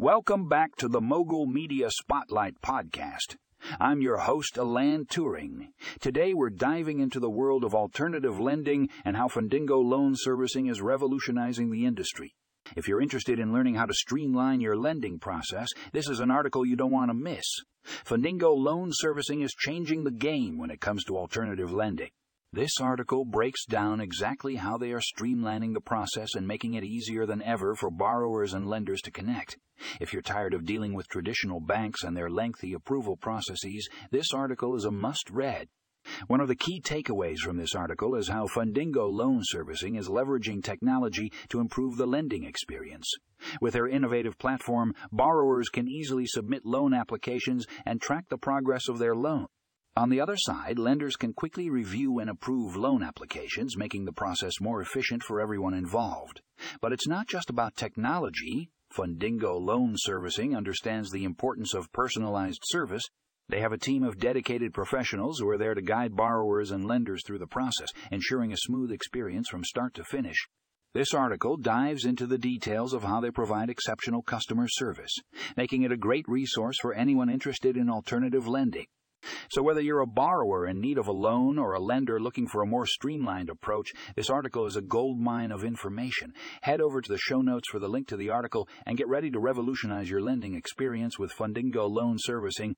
Welcome back to the Mogul Media Spotlight podcast. I'm your host, Alan Turing. Today we're diving into the world of alternative lending and how Fundingo Loan Servicing is revolutionizing the industry. If you're interested in learning how to streamline your lending process, this is an article you don't want to miss. Fundingo Loan Servicing is changing the game when it comes to alternative lending. This article breaks down exactly how they are streamlining the process and making it easier than ever for borrowers and lenders to connect. If you're tired of dealing with traditional banks and their lengthy approval processes, this article is a must read. One of the key takeaways from this article is how Fundingo Loan Servicing is leveraging technology to improve the lending experience. With their innovative platform, borrowers can easily submit loan applications and track the progress of their loan. On the other side, lenders can quickly review and approve loan applications, making the process more efficient for everyone involved. But it's not just about technology. Fundingo Loan Servicing understands the importance of personalized service. They have a team of dedicated professionals who are there to guide borrowers and lenders through the process, ensuring a smooth experience from start to finish. This article dives into the details of how they provide exceptional customer service, making it a great resource for anyone interested in alternative lending. So, whether you're a borrower in need of a loan or a lender looking for a more streamlined approach, this article is a gold mine of information. Head over to the show notes for the link to the article and get ready to revolutionize your lending experience with Fundingo Loan Servicing.